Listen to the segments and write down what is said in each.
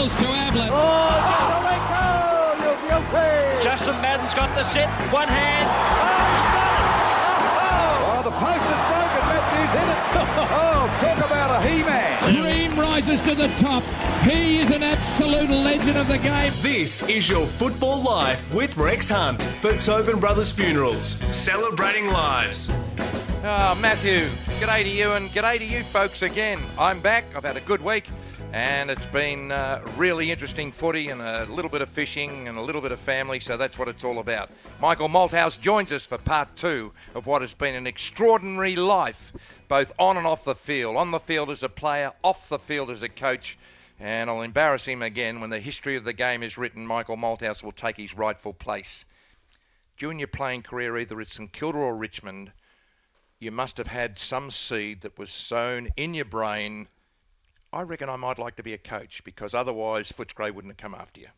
balls to Ablett. Oh, Jacolenko, you're guilty. Justin Madden's got the set, one hand. Oh, Oh, the post is broken. Matthews hit it. Oh, talk about a he-man. Dream rises to the top. He is an absolute legend of the game. This is your football life with Rex Hunt for Tobin Brothers Funerals, celebrating lives. Ah, Matthew, g'day to you and g'day to you folks again. I'm back. I've had a good week and it's been uh, really interesting footy and a little bit of fishing and a little bit of family, so that's what it's all about. Michael Malthouse joins us for part two of what has been an extraordinary life, both on and off the field. On the field as a player, off the field as a coach. And I'll embarrass him again when the history of the game is written. Michael Malthouse will take his rightful place. During your playing career, either at St Kilda or Richmond, you must have had some seed that was sown in your brain. I reckon I might like to be a coach because otherwise Footscray wouldn't have come after you.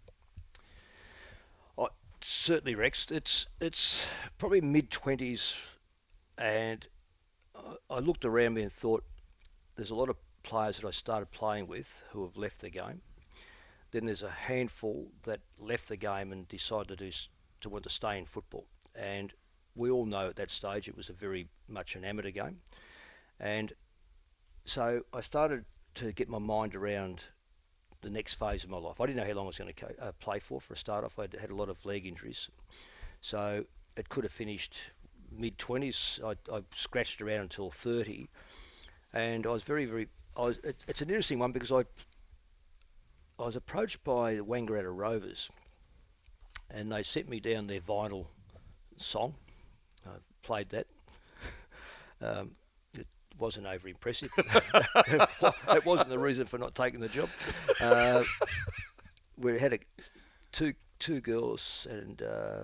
Oh, certainly, Rex. It's it's probably mid twenties, and I- looked around me and thought, there's a lot of players that I started playing with who have left the game. Then there's a handful that left the game and decided to do to want to stay in football. And we all know at that stage it was a very much an amateur game, and so I started to get my mind around the next phase of my life. I didn't know how long I was going to co- uh, play for. For a start off, I had a lot of leg injuries, so it could have finished mid twenties. I, I scratched around until thirty, and I was very, very. Was, it, it's an interesting one because I I was approached by the Wangaratta Rovers, and they sent me down their vinyl song. I played that. um, wasn't over impressive. it wasn't the reason for not taking the job. Uh, we had a, two two girls and uh,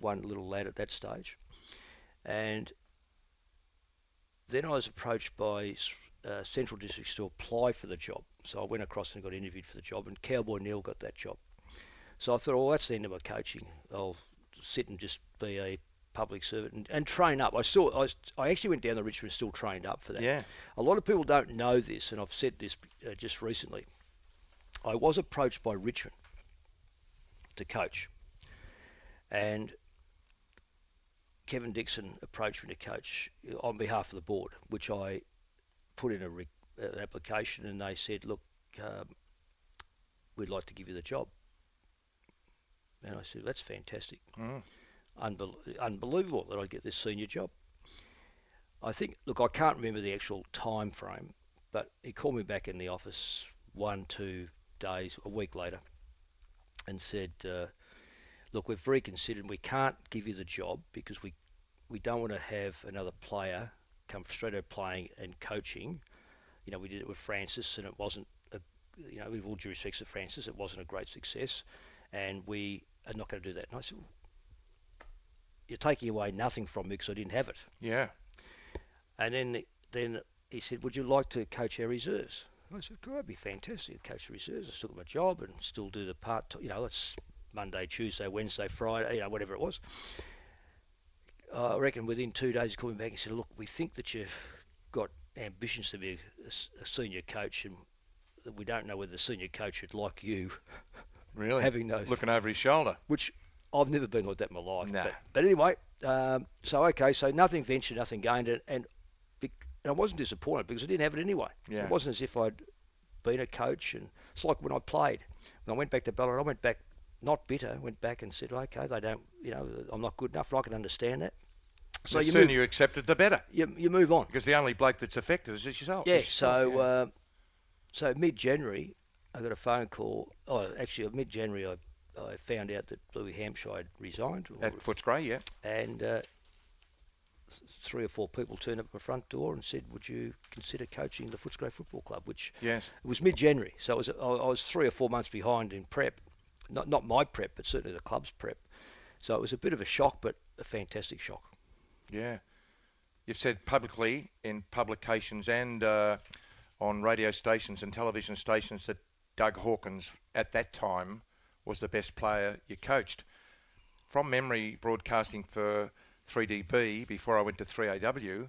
one little lad at that stage, and then I was approached by uh, Central Districts to apply for the job. So I went across and got interviewed for the job, and Cowboy Neil got that job. So I thought, well, that's the end of my coaching. I'll sit and just be a public servant and, and train up. I still, I, was, I actually went down to Richmond, still trained up for that. Yeah. A lot of people don't know this, and I've said this uh, just recently. I was approached by Richmond to coach, and Kevin Dixon approached me to coach on behalf of the board, which I put in a re- an application, and they said, "Look, um, we'd like to give you the job." And I said, "That's fantastic, Mm. Unbel- unbelievable that I'd get this senior job." I think, look, I can't remember the actual time frame, but he called me back in the office one, two days, a week later, and said, uh, "Look, we've reconsidered. We can't give you the job because we we don't want to have another player come straight out playing and coaching. You know, we did it with Francis, and it wasn't, a, you know, with all due respect to Francis, it wasn't a great success, and we are not going to do that." And I said, well, "You're taking away nothing from me because I didn't have it." Yeah. And then then he said, "Would you like to coach our reserves?" I said, "God, that'd be fantastic to coach the reserves. I still got my job and still do the part. You know, it's Monday, Tuesday, Wednesday, Friday, you know, whatever it was." Uh, I reckon within two days he called me back and said, "Look, we think that you've got ambitions to be a senior coach, and that we don't know whether the senior coach would like you Really? having those Looking over his shoulder. which I've never been like that in my life. Nah. But, but anyway, um, so okay, so nothing ventured, nothing gained, and, and and I wasn't disappointed because I didn't have it anyway. Yeah. It wasn't as if I'd been a coach, and it's like when I played. When I went back to Ballarat, I went back not bitter, went back and said, okay, they don't, you know, I'm not good enough, and I can understand that. So the you sooner move, you accept it, the better. you, you move on. Because the only bloke that's affected is yourself. Yeah. yourself, So yeah. uh, so mid January, I got a phone call. Oh, actually, mid January, I I found out that Bluey Hampshire had resigned. At Footscray, yeah. and uh, three or four people turned up at my front door and said, "Would you consider coaching the Footscray Football Club?" Which Yes. it was mid-January, so it was, I I was three or four months behind in prep, not not my prep, but certainly the club's prep. So it was a bit of a shock, but a fantastic shock. Yeah. You've said publicly in publications and uh, on radio stations and television stations that Doug Hawkins at that time was the best player you coached. From memory, broadcasting for 3DB before I went to 3AW,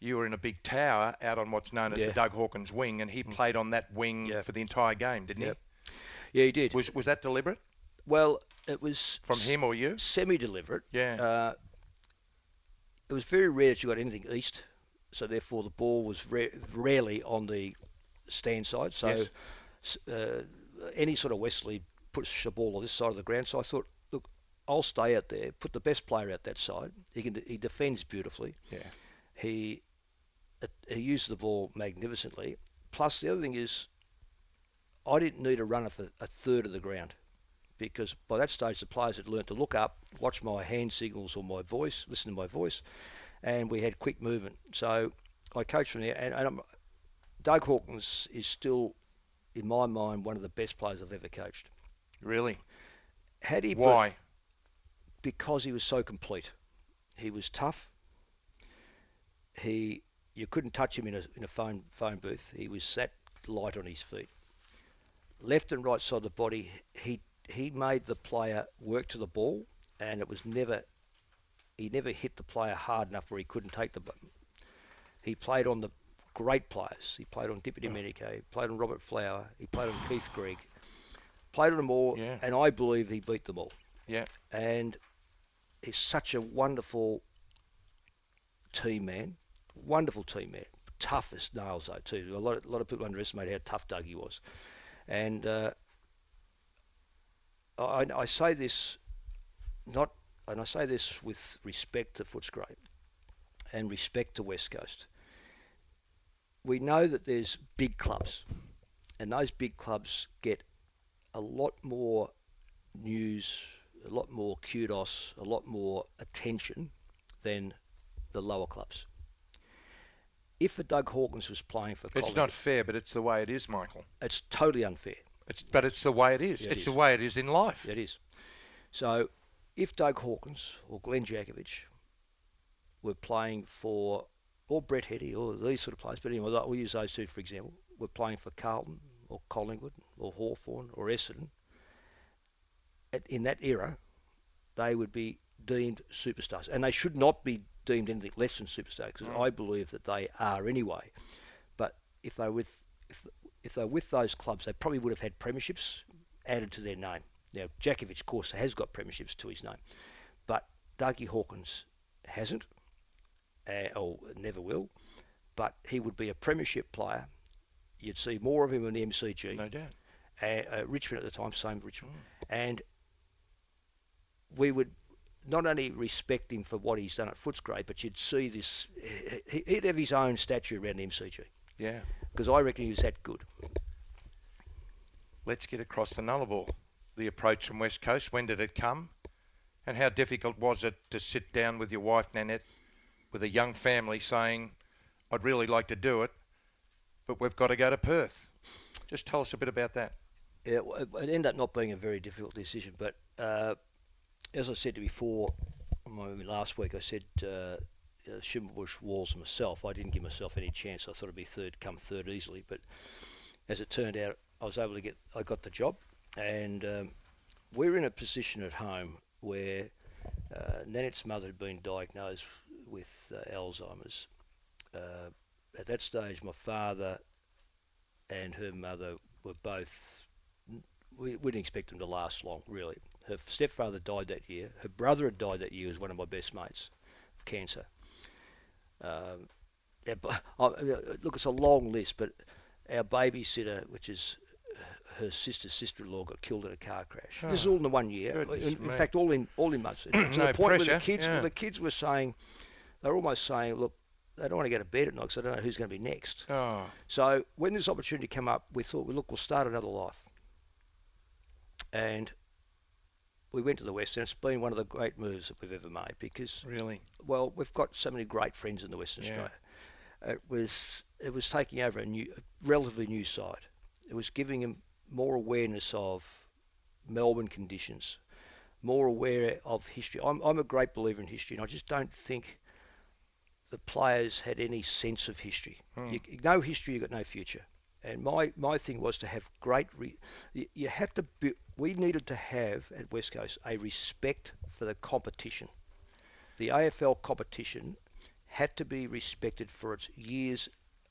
you were in a big tower out on what's known as Yeah. the Doug Hawkins wing, and he played on that wing Yeah. for the entire game, didn't Yep. Yeah, he did. Was was that deliberate well, it was from him or you? semi-deliberate. Yeah. Uh, it was very rare that you got anything east, so therefore the ball was ra- rarely on the stand side. So Yes. uh, any sort of Wesley puts the ball on this side of the ground. So I thought, look, I'll stay out there, put the best player out that side. He can he defends beautifully. Yeah. He uh, he used the ball magnificently. Plus the other thing is, I didn't need a runner for a third of the ground because by that stage the players had learnt to look up, watch my hand signals or my voice, listen to my voice, and we had quick movement. So I coached from there, and, and I'm, Doug Hawkins is still, in my mind, one of the best players I've ever coached. Really? Had he Why? because he was so complete. He was tough. He you couldn't touch him in a in a phone phone booth. He was that light on his feet. Left and right side of the body, he he made the player work to the ball, and it was never he never hit the player hard enough where he couldn't take the button. He played on the great players. He played on DiPierdomenico. Hmm. He played on Robert Flower. He played on Keith Greig. Played them all, Yeah. and I believe he beat them all Yeah. and he's such a wonderful team man, wonderful team man, tough as nails though too. A lot of, a lot of people underestimate how tough Dougie was, and uh, I, I say this not, and I say this with respect to Footscray and respect to West Coast. We know that there's big clubs, and those big clubs get a lot more news, a lot more kudos, a lot more attention than the lower clubs. If a Doug Hawkins was playing for It's not fair, but it's the way it is, Michael. it's totally unfair. It's but it's the way it is. Yeah, it it's is. the way it is in life. It is. So if Doug Hawkins or Glenn Jakovich were playing for, or Brett Heady or these sort of players, but anyway, we'll use those two for example, were playing for Carlton or Collingwood or Hawthorn or Essendon, at, in that era, they would be deemed superstars. And they should not be deemed anything less than superstars because I believe that they are anyway. But if they were with if, if they were with those clubs, they probably would have had premierships added to their name. Now, Jakovich, of course, has got premierships to his name, but Dougie Hawkins hasn't, uh, or never will. But he would be a premiership player. You'd see more of him in the MCG. No doubt. Uh, uh, Richmond at the time, same Richmond, and we would not only respect him for what he's done at Footscray, but you'd see this. he- He'd have his own statue around the MCG Yeah. because I reckon he was that good. Let's get across the Nullarbor. The approach from West Coast. When did it come? And how difficult was it to sit down with your wife Nanette, with a young family, saying, "I'd really like to do it, but we've got to go to Perth." Just tell us a bit about that. Yeah, it it ended up not being a very difficult decision, but uh, as I said before, last week I said uh, uh, Schimmelbusch, Walls, myself. I didn't give myself any chance. I thought I'd be third, come third easily, but as it turned out, I was able to get. I got the job, and um, we're in a position at home where uh, Nanette's mother had been diagnosed with uh, Alzheimer's. Uh, at that stage, my father and her mother were both we wouldn't expect them to last long, really. Her stepfather died that year. Her brother had died that year as one of my best mates of cancer. Um, our uh, look, it's a long list, but our babysitter, which is her sister's sister-in-law, got killed in a car crash. This is Oh, all in the one year. In, in fact, all in all in months. to No the point where pressure, the kids, yeah. the kids were saying, they were almost saying, look, they don't want to go to bed at night because they don't know who's going to be next. Oh, So when this opportunity came up, we thought, well, look, we'll start another life. And we went to the West, and it's been one of the great moves that we've ever made because, really? well, we've got so many great friends in the Western Yeah. Australia. It was it was taking over a new, a relatively new site. It was giving them more awareness of Melbourne conditions, more aware of history. I'm I'm a great believer in history, and I just don't think the players had any sense of history. Hmm. You, no history, you got no future. And my, my thing was to have great. Re, you, you have to. Be, we needed to have at West Coast a respect for the competition. The AFL competition had to be respected for its years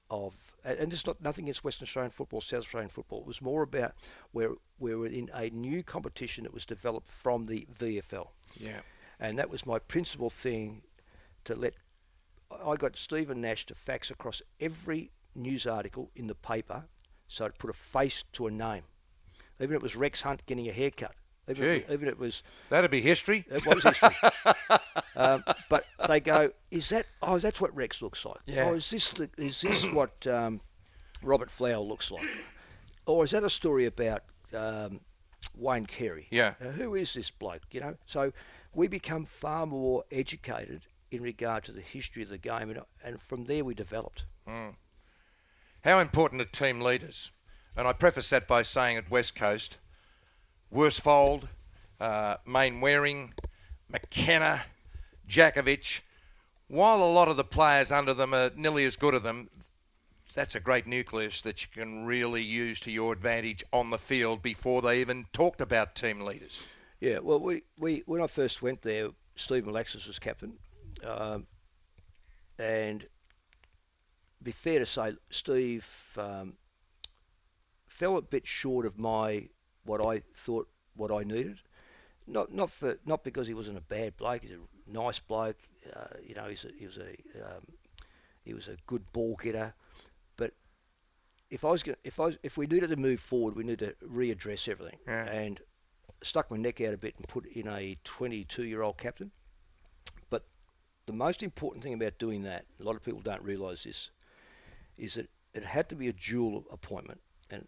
of and and it's not nothing against Western Australian football, South Australian football. It was more about where we were in a new competition that was developed from the VFL, Yeah. and that was my principal thing to let. I got Stephen Nash to fax across every news article in the paper, so it put a face to a name. Even if it was Rex Hunt getting a haircut, even if, even it was That'd be history. it was history. um, but they go, is that? Oh, that's what Rex looks like. Yeah. Or is this the, is this what um, Robert Flower looks like? Or is that a story about um, Wayne Carey? Yeah. Uh, who is this bloke? You know. So we become far more educated in regard to the history of the game, and, and from there we developed. How important are team leaders? And I preface that by saying at West Coast, Worsfold, uh, Mainwaring, McKenna, Jakovich, while a lot of the players under them are nearly as good as them, that's a great nucleus that you can really use to your advantage on the field before they even talked about team leaders. Yeah, well, we, we when I first went there, Steve Malaxos was captain, um, and be fair to say, Steve um, fell a bit short of my what I thought what I needed. Not not for not because he wasn't a bad bloke. He's a nice bloke. Uh, you know, he's a, he was a um, he was a good ball getter. But if I was going if I was, if we needed to move forward, we need to readdress everything. Yeah. And stuck my neck out a bit and put in a 22 year old captain. The most important thing about doing that, a lot of people don't realise this, is that it had to be a dual appointment. And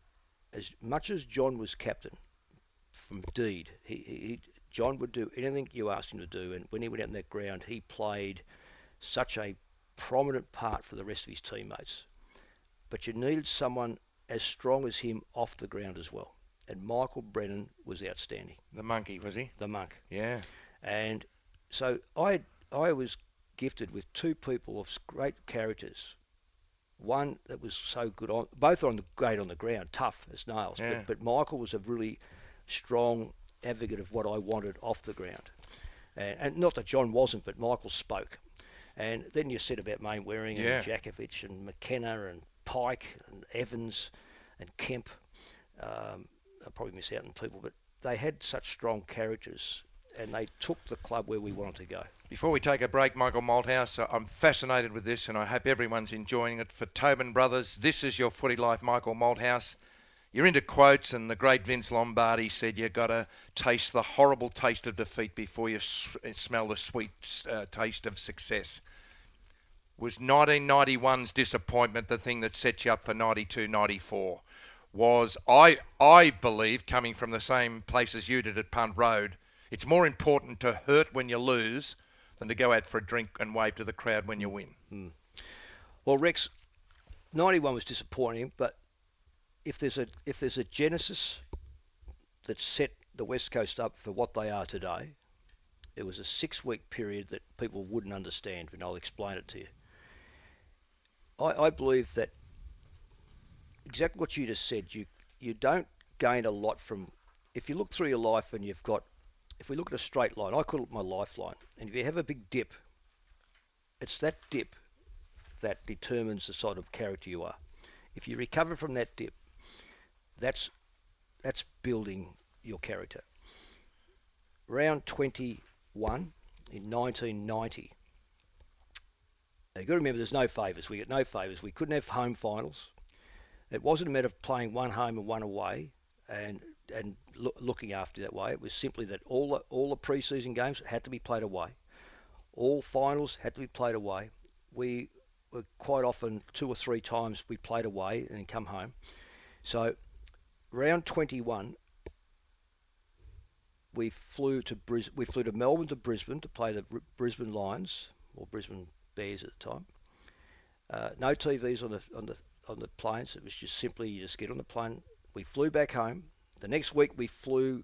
as much as John was captain from deed, he, he John would do anything you asked him to do. And when he went out on that ground, he played such a prominent part for the rest of his teammates. But you needed someone as strong as him off the ground as well. And Michael Brennan was outstanding, The monkey, was he? the monk. Yeah. And so I I was gifted with two people of great characters. One that was so good on both on the great on the ground, tough as nails. Yeah. But, but Michael was a really strong advocate of what I wanted off the ground. And, and not that John wasn't, but Michael spoke. And then you said about Mainwaring Yeah. and Jakovich and McKenna and Pike and Evans and Kemp. Um, I'll probably miss out on people, but they had such strong characters and they took the club where we wanted to go. Before we take a break, Michael Malthouse, uh, I'm fascinated with this and I hope everyone's enjoying it. For Tobin Brothers, this is your footy life, Michael Malthouse. You're into quotes, and the great Vince Lombardi said you've got to taste the horrible taste of defeat before you s- smell the sweet uh, taste of success. Was 1991's disappointment the thing that set you up for 92 94? Was I I believe coming from the same place as you did at Punt Road, it's more important to hurt when you lose than to go out for a drink and wave to the crowd when you win. Hmm. Well, Rex, 91 was disappointing, but if there's a if there's a genesis that set the West Coast up for what they are today, it was a six-week period that people wouldn't understand, and I'll explain it to you. I, I believe that exactly what you just said. You you don't gain a lot from if you look through your life and you've got. If we look at a straight line, I call it my lifeline, and if you have a big dip, it's that dip that determines the sort of character you are. If you recover from that dip, that's that's building your character. Round 21 in 1990. Now you've got to remember there's no favours. We get no favours. We couldn't have home finals. It wasn't a matter of playing one home and one away and and loo- looking after that way. It was simply that all the, all the pre-season games had to be played away. All finals had to be played away. We were quite often two or three times we played away and come home. So round 21, we flew to Bris- we flew to Melbourne to Brisbane to play the Br- Brisbane Lions or Brisbane Bears at the time. Uh, no TVs on the on the on the planes. It was just simply you just get on the plane. We flew back home. The next week we flew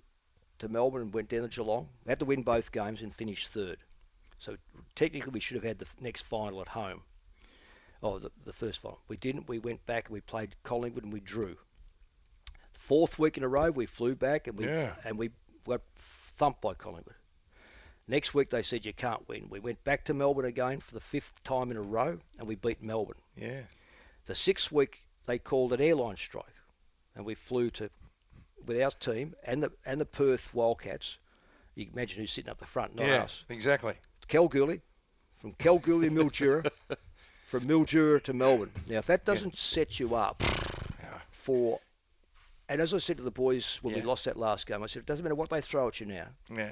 to Melbourne and went down to Geelong. We had to win both games and finish third. So technically we should have had the next final at home. Oh, the, the first final. We didn't. We went back and we played Collingwood and we drew. Fourth week in a row we flew back and we Yeah. and we got thumped by Collingwood. Next week they said you can't win. We went back to Melbourne again for the fifth time in a row and we beat Melbourne. Yeah. The sixth week they called an airline strike, and we flew to with our team and the and the Perth Wildcats. You can imagine who's sitting up the front, not yeah, us. exactly. Kalgoorlie, from Kalgoorlie, Mildura, from Mildura to Melbourne. Now, if that doesn't set you up for, and as I said to the boys when we lost that last game, I said it doesn't matter what they throw at you now. Yeah.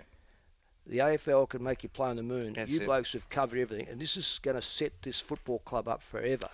The AFL can make you play on the moon. That's you it. blokes have covered everything, and this is going to set this football club up forever.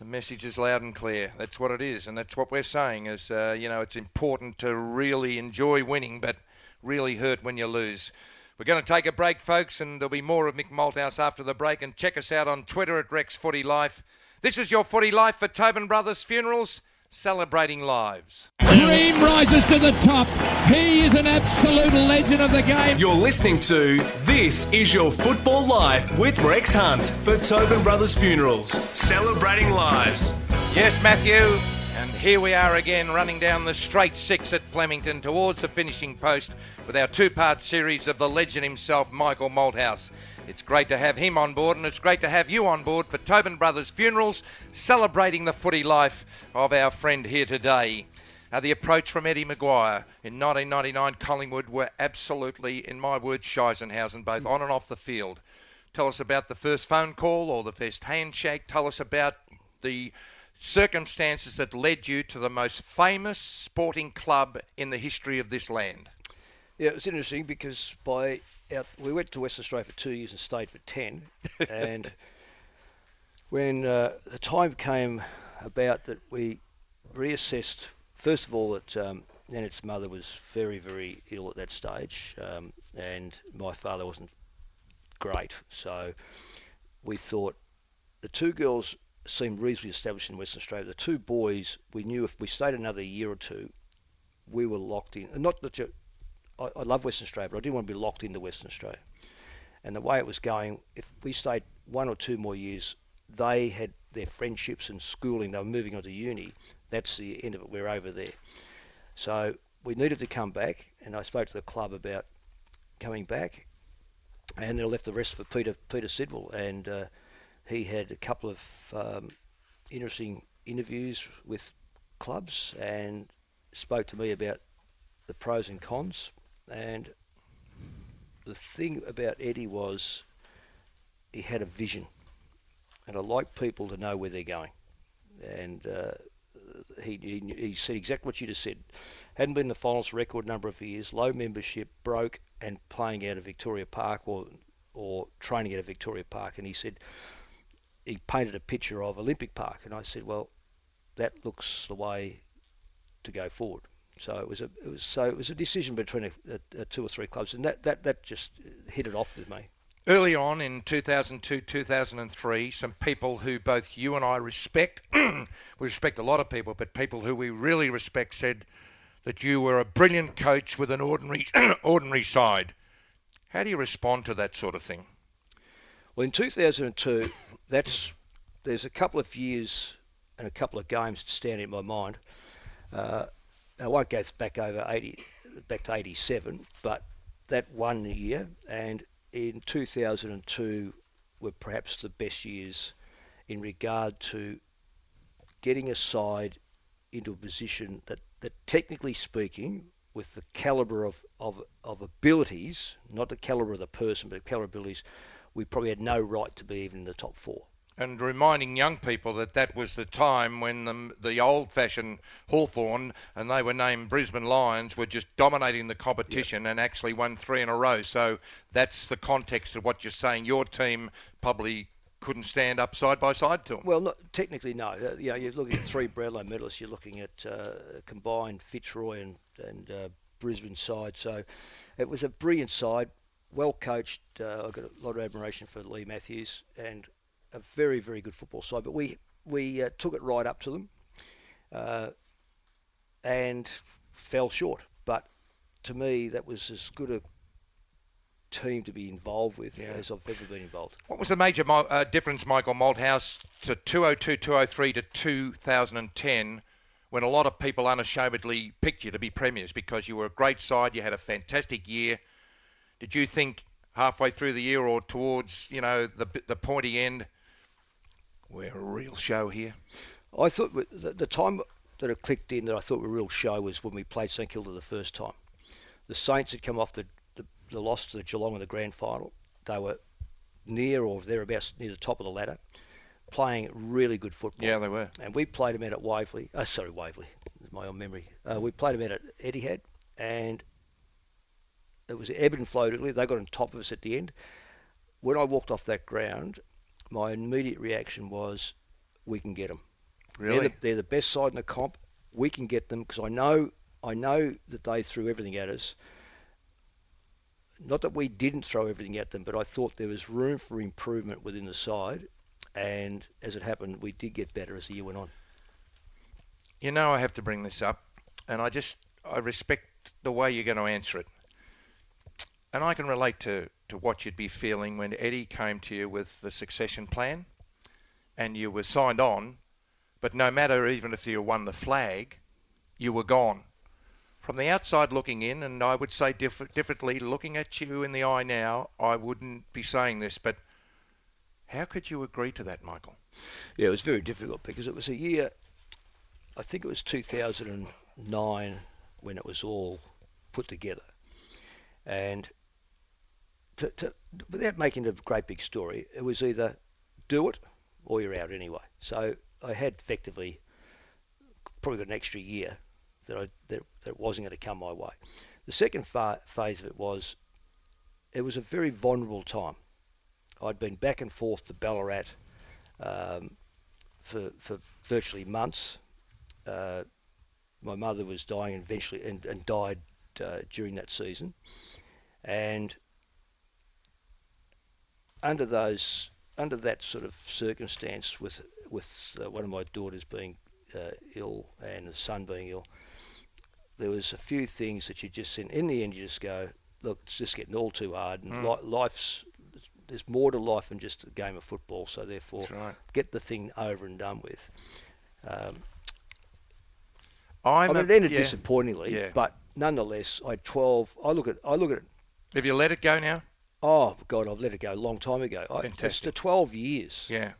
The message is loud and clear. That's what it is, and that's what we're saying. Is uh, you know, it's important to really enjoy winning, but really hurt when you lose. We're going to take a break, folks, and there'll be more of Mick Malthouse after the break. And check us out on Twitter at Rex Footy Life. This is your Footy Life for Tobin Brothers Funerals, celebrating lives. Cream rises to the top. He is an absolute legend of the game. You're listening to This Is Your Football Life with Rex Hunt for Tobin Brothers Funerals, celebrating lives. Yes, Matthew. And here we are again, running down the straight six at Flemington towards the finishing post with our two part series of the legend himself, Michael Malthouse. It's great to have him on board, and it's great to have you on board for Tobin Brothers Funerals, celebrating the footy life of our friend here today. Uh, the approach from Eddie McGuire in 1999 Collingwood were absolutely, in my words, Scheisenhausen, both on and off the field. Tell us about the first phone call or the first handshake. Tell us about the circumstances that led you to the most famous sporting club in the history of this land. Yeah, it was interesting because by our, we went to Western Australia for two years and stayed for ten, and when uh, the time came about that we reassessed, first of all, that um, Nanette's mother was very, very ill at that stage, um, and my father wasn't great, so we thought the two girls seemed reasonably established in Western Australia. The two boys, we knew if we stayed another year or two, we were locked in. Not that you, I, I love Western Australia, but I didn't want to be locked into Western Australia. And the way it was going, if we stayed one or two more years, they had their friendships and schooling. They were moving on to uni. That's the end of it. We're over there. So we needed to come back, and I spoke to the club about coming back, and then I left the rest for Peter Peter Sidwell, and uh, he had a couple of um, interesting interviews with clubs and spoke to me about the pros and cons. And the thing about Eddie was he had a vision, and I like people to know where they're going. And uh, he, he he said exactly what you just said. Hadn't been the finals record number of years, low membership, broke, and playing out of Victoria Park or or training out of Victoria Park. And he said he painted a picture of Olympic Park, and I said, well, that looks the way to go forward. So it was a it was so it was a decision between a, a, a two or three clubs, and that, that that just hit it off with me. Early on in 2002, 2003, some people who both you and I respect, we respect a lot of people, but people who we really respect said that you were a brilliant coach with an ordinary, ordinary side. How do you respond to that sort of thing? Well, in 2002, that's there's a couple of years and a couple of games that stand in my mind. Uh, I won't go back over 80, back to 87, but that one year and in 2002 were perhaps the best years in regard to getting a side into a position that, that technically speaking, with the calibre of, of, of abilities, not the calibre of the person, but the calibre of abilities, we probably had no right to be even in the top four. And reminding young people that that was the time when the, the old-fashioned Hawthorn and they were named Brisbane Lions were just dominating the competition and actually won three in a row. So that's the context of what you're saying. Your team probably couldn't stand up side by side to them. Well, not, technically, no. Uh, you know, you're looking at three Brownlow medalists. You're looking at uh, combined Fitzroy and, and uh, Brisbane side. So it was a brilliant side, well coached. Uh, I've got a lot of admiration for Leigh Matthews and a very, very good football side. But we we uh, took it right up to them uh, and fell short. But to me, that was as good a team to be involved with Yeah. as I've ever been involved. What was the major mo- uh, difference, Michael Malthouse, to 202, 203 to 2010 when a lot of people unashamedly picked you to be premiers because you were a great side, you had a fantastic year? Did you think halfway through the year or towards, you know, the the pointy end, we're a real show here? I thought the, the time that it clicked in that I thought we were a real show was when we played St Kilda the first time. The Saints had come off the, the, the loss to the Geelong in the grand final. They were near or thereabouts near the top of the ladder, playing really good football. Yeah, they were. And we played them out at Waverley. Oh, sorry, Waverley. My own memory. Uh, we played them out at Etihad, and it was ebb and flow. They got on top of us at the end. When I walked off that ground, my immediate reaction was, "We can get them. Really? They're the, they're the best side in the comp. We can get them because I know I know that they threw everything at us. Not that we didn't throw everything at them, but I thought there was room for improvement within the side. And as it happened, we did get better as the year went on. You know, I have to bring this up, and I just I respect the way you're going to answer it, and I can relate to to what you'd be feeling when Eddie came to you with the succession plan, and you were signed on, but no matter even if you won the flag, you were gone. From the outside looking in, and I would say diff- differently, looking at you in the eye now, I wouldn't be saying this, but how could you agree to that, Michael? Yeah, it was very difficult because it was a year, I think it was 2009 when it was all put together. And to, to, without making it a great big story, it was either do it or you're out anyway. So I had effectively probably got an extra year that I that, that wasn't going to come my way. The second fa- phase of it was it was a very vulnerable time. I'd been back and forth to Ballarat um, for for virtually months. Uh, my mother was dying eventually and, and died uh, during that season, and under those under that sort of circumstance, with with uh, one of my daughters being uh, ill and the son being ill, there was a few things that you just in, in the end you just go, look, it's just getting all too hard, and Mm. li- life's there's more to life than just a game of football. So therefore, right. get the thing over and done with. Um, I'm I mean, a- it ended yeah. disappointingly, Yeah. but nonetheless, I had 12. I look at I look at it. Have you let it go now? Oh God, I've let it go a long time ago. I, it's the 12 years. Yeah.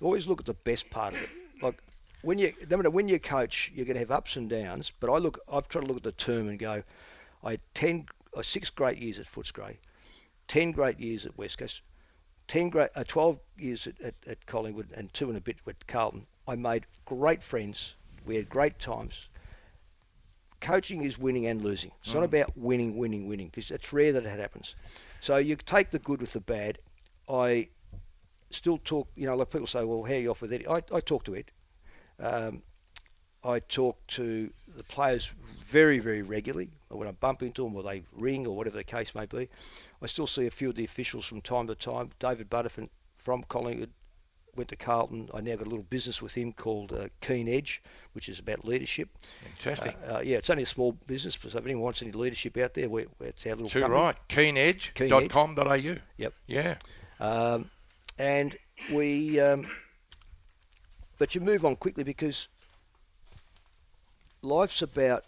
Always look at the best part of it. Like when you, no matter when you coach, you're going to have ups and downs. But I look, I've tried to look at the term and go, I had 10, uh, six great years at Footscray, 10 great years at West Coast, 10 great, uh, 12 years at, at, at Collingwood, and two and a bit with Carlton. I made great friends. We had great times. Coaching is winning and losing. It's not Mm. about winning, winning, winning, because it's rare that it happens. So you take the good with the bad. I still talk, you know, like people say, well, how are you off with Eddie? I, I talk to Ed. Um, I talk to the players very, very regularly. When I bump into them or they ring or whatever the case may be, I still see a few of the officials from time to time. David Buttifant from Collingwood went to Carlton. I now got a little business with him called uh, Keen Edge, which is about leadership. Interesting. Uh, uh, yeah, it's only a small business, but so if anyone wants any leadership out there, we it's our little Too company. right. Keenedge. Keenedge.com.au. Yep. Yeah. Um, and we, um, but you move on quickly because life's about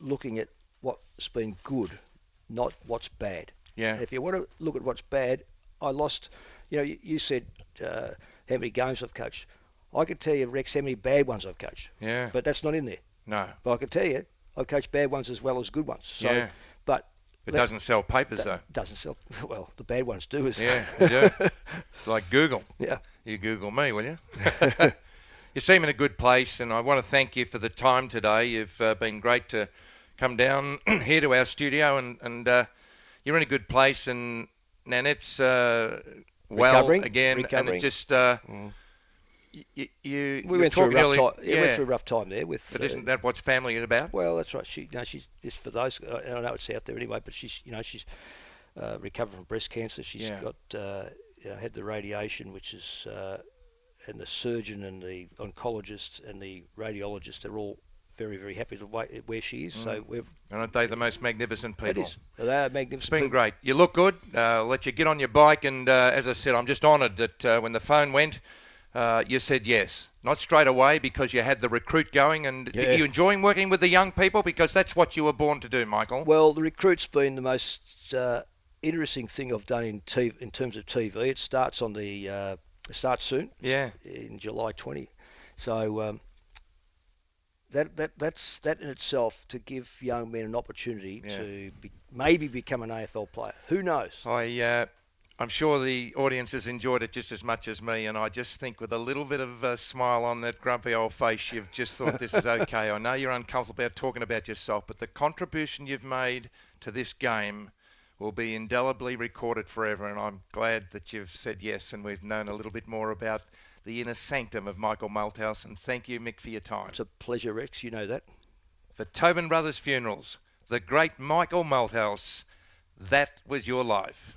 looking at what's been good, not what's bad. Yeah. And if you want to look at what's bad, I lost. You know, you, you said uh, how many games I've coached. I could tell you, Rex, how many bad ones I've coached, Yeah. but that's not in there. no. But I can tell you, I've coached bad ones as well as good ones. So, yeah. but It let- doesn't sell papers though. that doesn't sell. Well, the bad ones do. As Yeah, do. Like Google. yeah. You Google me, will you? you seem in a good place, and I want to thank you for the time today. You've uh, been great to come down here to our studio, and, and uh, you're in a good place. And Nanette's uh, well Recovering, again, and recovering. it just uh, Mm. y- y- you. We went through a rough earlier- time. Yeah, went through a rough time there with. But uh, isn't that what family is about? Well, that's right. She, you know, she's just for those. I I know it's out there anyway, but she's, you know, she's uh, recovered from breast cancer. She's Yeah. got, uh, you know, had the radiation, which is, uh, and the surgeon and the oncologist and the radiologist, they're all very, very happy to wait where she is. So Mm. we've. Aren't they the most magnificent people? It is. They are magnificent. It's been people. great. You look good. Uh, let you get on your bike. And uh, as I said, I'm just honoured that uh, when the phone went, uh, you said yes. Not straight away because you had the recruit going. And Yeah. are you enjoying working with the young people? Because that's what you were born to do, Michael. Well, the recruit's been the most uh, interesting thing I've done in TV, in terms of TV. It starts on the uh, it starts soon. yeah. in July 20. So um, that that that's that in itself to give young men an opportunity Yeah. to be, maybe become an AFL player. Who knows? I, uh, I'm sure the audience has enjoyed it just as much as me, and I just think with a little bit of a smile on that grumpy old face, you've just thought this is okay. I know you're uncomfortable about talking about yourself, but the contribution you've made to this game will be indelibly recorded forever, and I'm glad that you've said yes, and we've known a little bit more about the inner sanctum of Michael Malthouse, and thank you, Mick, for your time. It's a pleasure, Rex. You know that. For Tobin Brothers Funerals, the great Michael Malthouse, that was your life.